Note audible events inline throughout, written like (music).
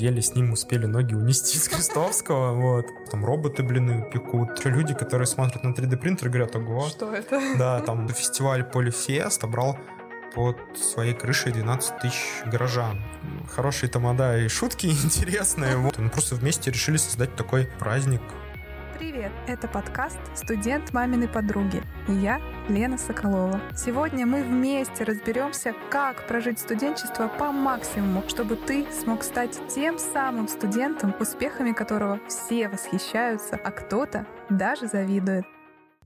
еле с ним успели ноги унести с Крестовского, вот. Там роботы, блин, пекут. Люди, которые смотрят на 3D принтер, говорят, ого. Что это? Да, там фестиваль Полифест собрал под своей крышей 12 тысяч горожан. Хорошие тамада и шутки (laughs) интересные. Вот. Мы просто вместе решили создать такой праздник. Привет! Это подкаст «Студент маминой подруги» и я, Лена Соколова. Сегодня мы вместе разберемся, как прожить студенчество по максимуму, чтобы ты смог стать тем самым студентом, успехами которого все восхищаются, а кто-то даже завидует.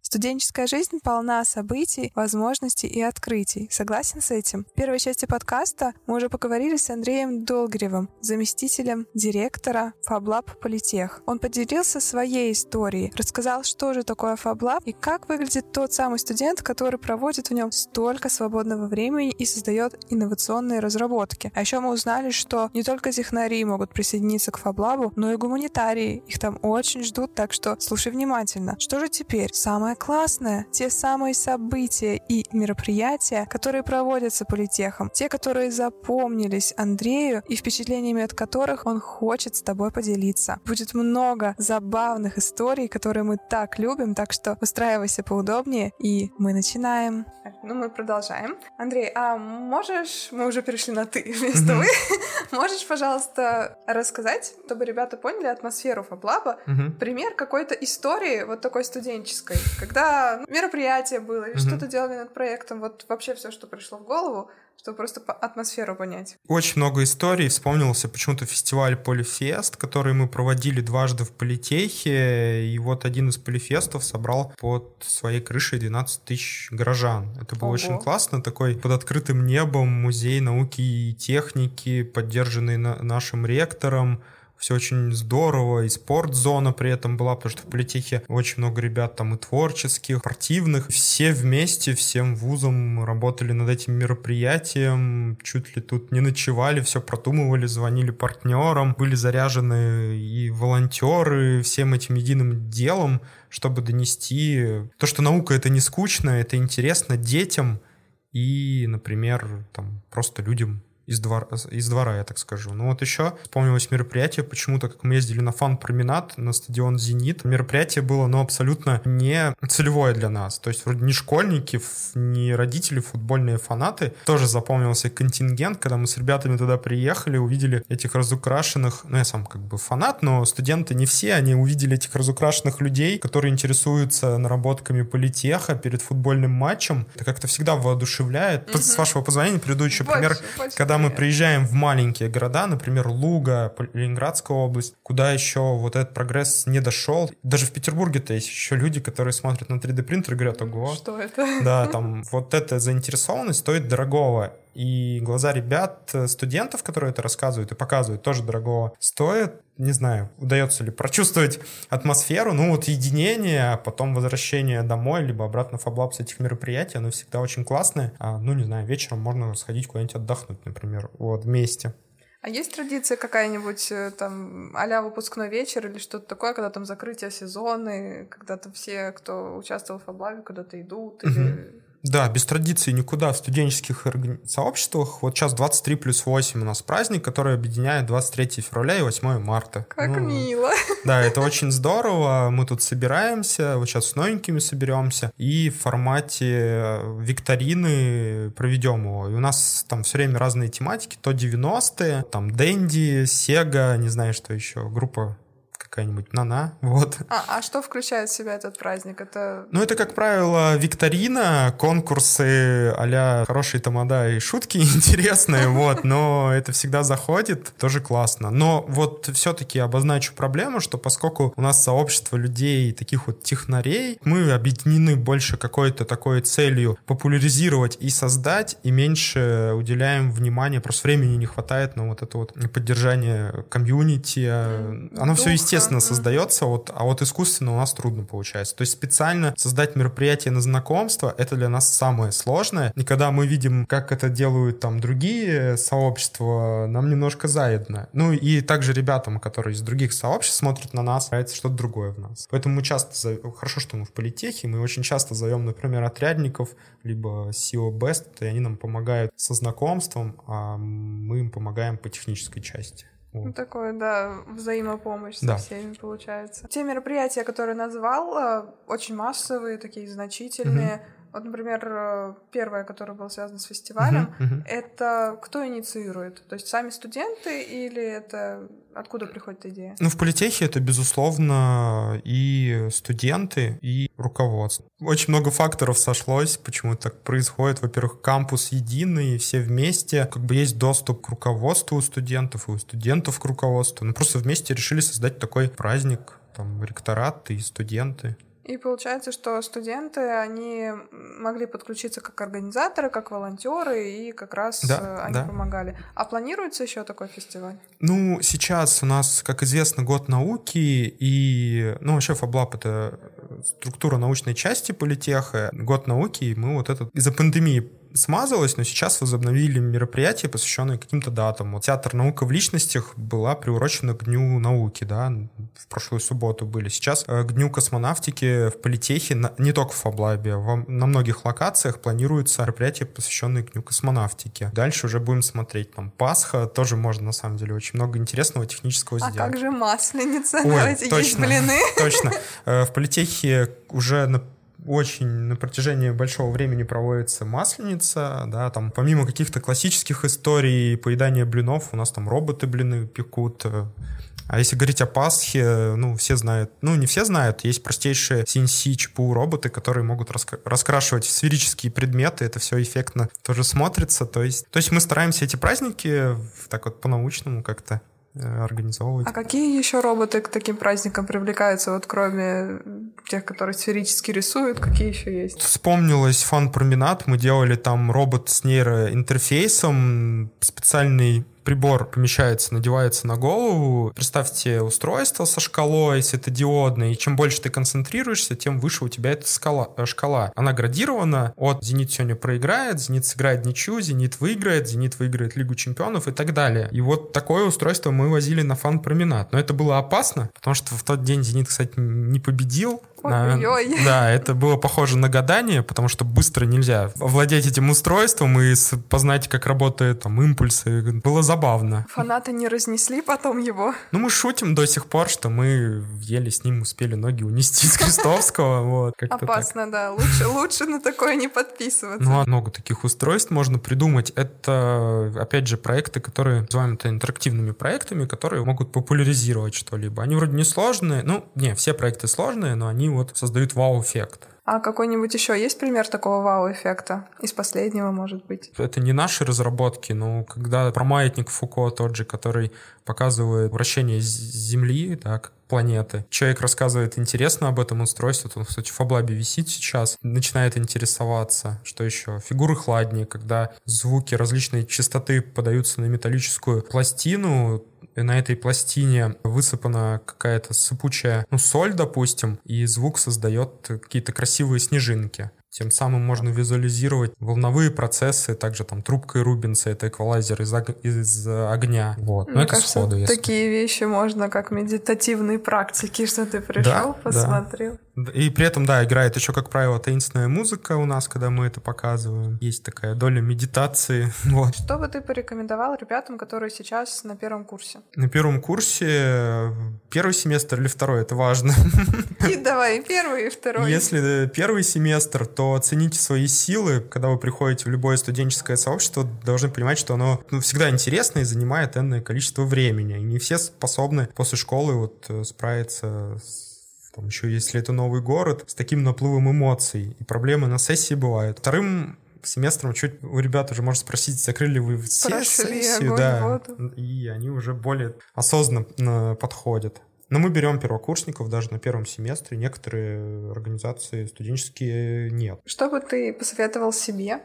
Студенческая жизнь полна событий, возможностей и открытий. Согласен с этим? В первой части подкаста мы уже поговорили с Андреем Долгревым, заместителем директора FabLab Политех. Он поделился своей историей, рассказал, что же такое FabLab и как выглядит тот самый студент, который проводит в нем столько свободного времени и создает инновационные разработки. А еще мы узнали, что не только технари могут присоединиться к FabLab, но и гуманитарии. Их там очень ждут, так что слушай внимательно. Что же теперь? Самое классное — те самые события и мероприятия, которые проводятся политехом, те, которые запомнились Андрею и впечатлениями от которых он хочет с тобой поделиться. Будет много забавных историй, которые мы так любим, так что устраивайся поудобнее, и мы начинаем. Ну, мы продолжаем. Андрей, а можешь, мы уже перешли на ты (laughs) вместо вы, можешь, пожалуйста, рассказать, чтобы ребята поняли атмосферу Фаблаба, пример какой-то истории вот такой студенческой, когда ну, мероприятие было или что-то делали над проектом, вот вообще все, что пришло в голову, чтобы просто атмосферу понять. Очень много историй. Вспомнился почему-то фестиваль Полифест, который мы проводили дважды в Политехе, и вот один из полифестов собрал под своей крышей 12 тысяч горожан. Это было Ого. очень классно, такой под открытым небом музей науки и техники, поддержанный на нашим ректором, все очень здорово, и спортзона при этом была, потому что в политехе очень много ребят там и творческих, спортивных. Все вместе, всем вузом работали над этим мероприятием, чуть ли тут не ночевали, все продумывали, звонили партнерам, были заряжены и волонтеры всем этим единым делом, чтобы донести то, что наука это не скучно, это интересно детям и, например, там просто людям из, двор, из двора, я так скажу. Ну вот еще вспомнилось мероприятие, почему-то, как мы ездили на фан-променад на стадион «Зенит», мероприятие было, ну, абсолютно не целевое для нас. То есть вроде не школьники, не родители, футбольные фанаты. Тоже запомнился контингент, когда мы с ребятами туда приехали, увидели этих разукрашенных, ну, я сам как бы фанат, но студенты не все, они увидели этих разукрашенных людей, которые интересуются наработками политеха перед футбольным матчем. Это как-то всегда воодушевляет. Mm-hmm. С вашего позволения приведу еще больше, пример, больше когда мы приезжаем в маленькие города, например, Луга, Ленинградская область, куда еще вот этот прогресс не дошел. Даже в Петербурге-то есть еще люди, которые смотрят на 3D принтер и говорят, ого. Что это? Да, там вот эта заинтересованность стоит дорогого. И глаза ребят, студентов, которые это рассказывают и показывают, тоже дорогого стоят. Не знаю, удается ли прочувствовать атмосферу, ну вот единение, а потом возвращение домой, либо обратно в Фаблаб с этих мероприятий, оно всегда очень классное. А, ну, не знаю, вечером можно сходить куда-нибудь отдохнуть, например, вот, вместе. А есть традиция какая-нибудь, э, там, а выпускной вечер или что-то такое, когда там закрытие сезона, когда там все, кто участвовал в Фаблаве, куда-то идут, или да, без традиции никуда в студенческих сообществах. Вот сейчас 23 плюс 8 у нас праздник, который объединяет 23 февраля и 8 марта. Как ну, мило. Да, это очень здорово. Мы тут собираемся, вот сейчас с новенькими соберемся, и в формате э, викторины проведем его. И у нас там все время разные тематики, то 90-е, там Дэнди, Сега, не знаю, что еще, группа какая-нибудь нана, (laughs) вот. А, а что включает в себя этот праздник? Это... Ну, это, как правило, викторина, конкурсы а хорошие тамада и шутки (laughs) интересные, (laughs) вот, но это всегда заходит, тоже классно. Но вот все-таки обозначу проблему, что поскольку у нас сообщество людей, таких вот технарей, мы объединены больше какой-то такой целью популяризировать и создать, и меньше уделяем внимания, просто времени не хватает на вот это вот поддержание комьюнити. Оно все естественно естественно создается, вот, а вот искусственно у нас трудно получается. То есть специально создать мероприятие на знакомство, это для нас самое сложное. И когда мы видим, как это делают там другие сообщества, нам немножко заедно. Ну и также ребятам, которые из других сообществ смотрят на нас, нравится что-то другое в нас. Поэтому мы часто, зов... хорошо, что мы в политехе, мы очень часто зовем, например, отрядников, либо SEO Best, и они нам помогают со знакомством, а мы им помогаем по технической части. Ну, такое, да, взаимопомощь Да. со всеми получается. Те мероприятия, которые назвал, э, очень массовые, такие значительные. Вот, например, э, первое, которое было связано с фестивалем, Мгм, мгм. это кто инициирует? То есть сами студенты или это откуда приходит идея? Ну, в политехе это, безусловно, и студенты, и руководство. Очень много факторов сошлось, почему так происходит. Во-первых, кампус единый, все вместе. Как бы есть доступ к руководству у студентов, и у студентов к руководству. Ну, просто вместе решили создать такой праздник. Там ректорат и студенты. И получается, что студенты, они могли подключиться как организаторы, как волонтеры, и как раз Да, э, они да. помогали. А планируется еще такой фестиваль? Ну, сейчас у нас, как известно, год науки, и, ну, вообще ФАБЛАП — это структура научной части политеха, год науки, и мы вот этот из-за пандемии смазалось, но сейчас возобновили мероприятия, посвященные каким-то датам. Вот театр «Наука в личностях» была приурочена к Дню науки, да, в прошлую субботу были. Сейчас э, к Дню космонавтики в политехе, на- не только в Фаблабе, во- на многих локациях планируются мероприятия, посвященные к Дню космонавтики. Дальше уже будем смотреть, там, Пасха, тоже можно, на самом деле, очень много интересного технического А сделать. как же масленица? Ой, Давайте есть точно. блины. (laughs) Точно. Э, В политехе уже на очень на протяжении большого времени проводится масленица, да, там помимо каких-то классических историй поедания блинов, у нас там роботы блины пекут. А если говорить о Пасхе, ну, все знают, ну, не все знают, есть простейшие CNC ЧПУ роботы, которые могут раска- раскрашивать сферические предметы, это все эффектно тоже смотрится, то есть, то есть мы стараемся эти праздники так вот по-научному как-то организовывать. А какие еще роботы к таким праздникам привлекаются, вот кроме тех, которые сферически рисуют, какие еще есть? Вспомнилось фан-променад, мы делали там робот с нейроинтерфейсом, специальный прибор помещается, надевается на голову. Представьте устройство со шкалой, светодиодной, и чем больше ты концентрируешься, тем выше у тебя эта скала, э, шкала. Она градирована от «Зенит сегодня проиграет», «Зенит сыграет ничью», «Зенит выиграет», «Зенит выиграет Лигу чемпионов» и так далее. И вот такое устройство мы возили на фан-променад. Но это было опасно, потому что в тот день «Зенит», кстати, не победил. Ой-ой-ой. Да, это было похоже на гадание, потому что быстро нельзя владеть этим устройством и познать, как работают там импульсы. Было забавно. Фанаты не разнесли потом его. Ну, мы шутим до сих пор, что мы еле с ним успели ноги унести с Крестовского. (laughs) Вот, как-то так. Опасно, да. Лучше, лучше на такое не подписываться. Ну, а много таких устройств можно придумать. Это, опять же, проекты, которые называем это интерактивными проектами, которые могут популяризировать что-либо. Они вроде не сложные, ну, не, все проекты сложные, но они вот создают вау-эффект. А какой-нибудь еще есть пример такого вау-эффекта? Из последнего, может быть. Это не наши разработки, но когда про маятник Фуко тот же, который показывает вращение Земли, так, планеты. Человек рассказывает интересно об этом устройстве, он, кстати, в Фаблабе висит сейчас, начинает интересоваться. Что еще? Фигуры хладнее, когда звуки различной частоты подаются на металлическую пластину, на этой пластине высыпана какая-то сыпучая, ну, соль, допустим, и звук создает какие-то красивые снежинки. Тем самым можно визуализировать волновые процессы, также там трубкой Рубинса, это эквалайзер из, ог- из огня. Вот. Но Мне это кажется, сходу, если. такие вещи можно как медитативные практики, (laughs) что ты пришел, Да, посмотрел. И при этом, да, играет еще, как правило, таинственная музыка у нас, когда мы это показываем. Есть такая доля медитации. (laughs) Вот. Что бы ты порекомендовал ребятам, которые сейчас на первом курсе? На первом курсе э, первый семестр или второй, это важно. (laughs) И давай, и первый, и второй. Если э, первый семестр, то оцените свои силы. Когда вы приходите в любое студенческое сообщество, должны понимать, что оно ну, всегда интересно и занимает энное количество времени. И не все способны после школы вот э, справиться с там еще если это новый город, с таким наплывом эмоций. И проблемы на сессии бывают. Вторым семестром чуть у ребят уже можно спросить, закрыли вы все Прошли сессию, огонь, да, воду. и они уже более осознанно подходят. Но мы берем первокурсников даже на первом семестре. Некоторые организации студенческие нет. Что бы ты посоветовал себе,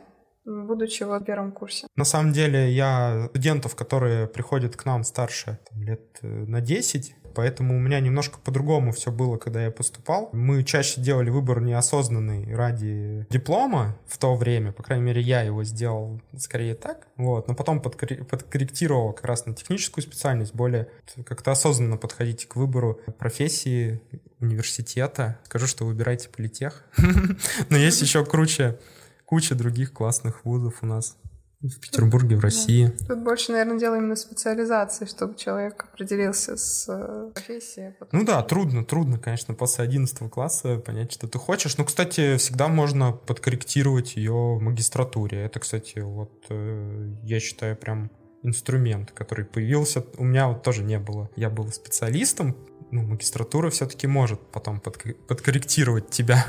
будучи в первом курсе? На самом деле я студентов, которые приходят к нам старше там, лет э, на 10, поэтому у меня немножко по-другому все было, когда я поступал. Мы чаще делали выбор неосознанный ради диплома в то время, по крайней мере, я его сделал скорее так, вот, но потом подкори- подкорректировал как раз на техническую специальность, более как-то осознанно подходить к выбору профессии, университета. Скажу, что выбирайте политех. (laughs) Но есть еще круче куча других классных вузов у нас. В Петербурге, в России. Да. Тут больше, наверное, дело именно специализации, чтобы человек определился с э, профессией. Потом... Ну да, трудно, трудно, конечно, после 11 класса понять, что ты хочешь. Но, кстати, всегда можно подкорректировать ее в магистратуре. Это, кстати, вот э, я считаю прям инструмент, который появился. У меня вот тоже не было. Я был специалистом, ну, магистратура все-таки может потом подкорректировать тебя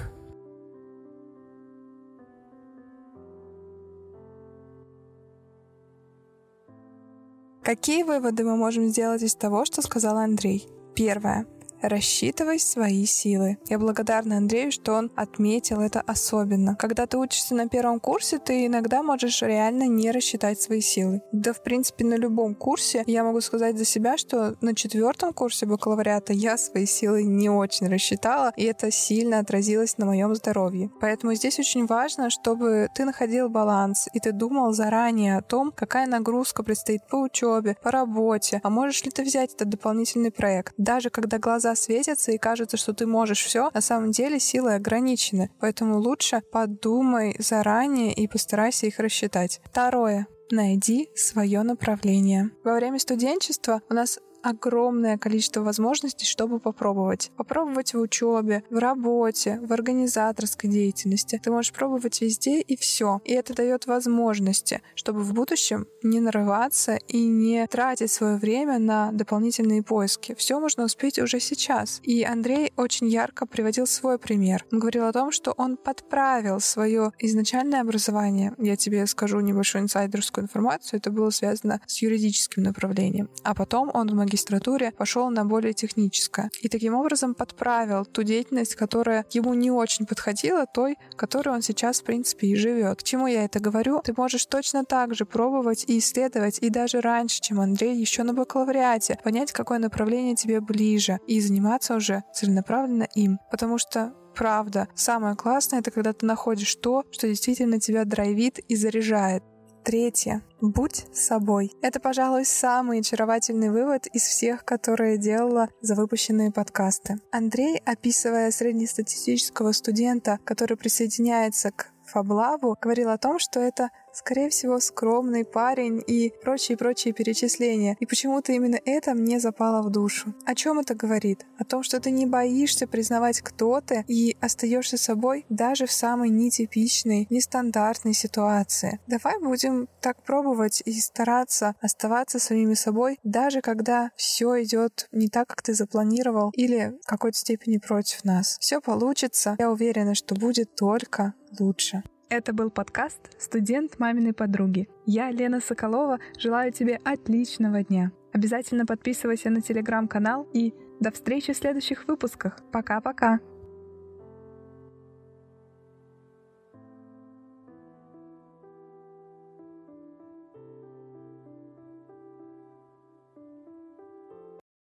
Какие выводы мы можем сделать из того, что сказал Андрей? Первое. Рассчитывай свои силы. Я благодарна Андрею, что он отметил это особенно. Когда ты учишься на первом курсе, ты иногда можешь реально не рассчитать свои силы. Да, в принципе, на любом курсе я могу сказать за себя, что на четвертом курсе бакалавриата я свои силы не очень рассчитала, и это сильно отразилось на моем здоровье. Поэтому здесь очень важно, чтобы ты находил баланс, и ты думал заранее о том, какая нагрузка предстоит по учебе, по работе, а можешь ли ты взять этот дополнительный проект. Даже когда светятся и кажется, что ты можешь все, на самом деле силы ограничены. Поэтому лучше подумай заранее и постарайся их рассчитать. Второе. Найди свое направление. Во время студенчества у нас огромное количество возможностей, чтобы попробовать. Попробовать в учебе, в работе, в организаторской деятельности. Ты можешь пробовать везде и все. И это дает возможности, чтобы в будущем не нарываться и не тратить свое время на дополнительные поиски. Все можно успеть уже сейчас. И Андрей очень ярко приводил свой пример. Он говорил о том, что он подправил свое изначальное образование. Я тебе скажу небольшую инсайдерскую информацию. Это было связано с юридическим направлением. А потом он в магистратуре магистратуре пошел на более техническое. И таким образом подправил ту деятельность, которая ему не очень подходила, той, которой он сейчас, в принципе, и живет. К чему я это говорю? Ты можешь точно так же пробовать и исследовать, и даже раньше, чем Андрей, еще на бакалавриате, понять, какое направление тебе ближе, и заниматься уже целенаправленно им. Потому что правда. Самое классное — это когда ты находишь то, что действительно тебя драйвит и заряжает. Третье. Будь собой. Это, пожалуй, самый очаровательный вывод из всех, которые делала за выпущенные подкасты. Андрей, описывая среднестатистического студента, который присоединяется к Фаблаву, говорил о том, что это скорее всего, скромный парень и прочие-прочие перечисления. И почему-то именно это мне запало в душу. О чем это говорит? О том, что ты не боишься признавать, кто ты, и остаешься собой даже в самой нетипичной, нестандартной ситуации. Давай будем так пробовать и стараться оставаться самими собой, даже когда все идет не так, как ты запланировал, или в какой-то степени против нас. Все получится. Я уверена, что будет только лучше. Это был подкаст «Студент маминой подруги». Я, Лена Соколова, желаю тебе отличного дня. Обязательно подписывайся на телеграм-канал и до встречи в следующих выпусках. Пока-пока!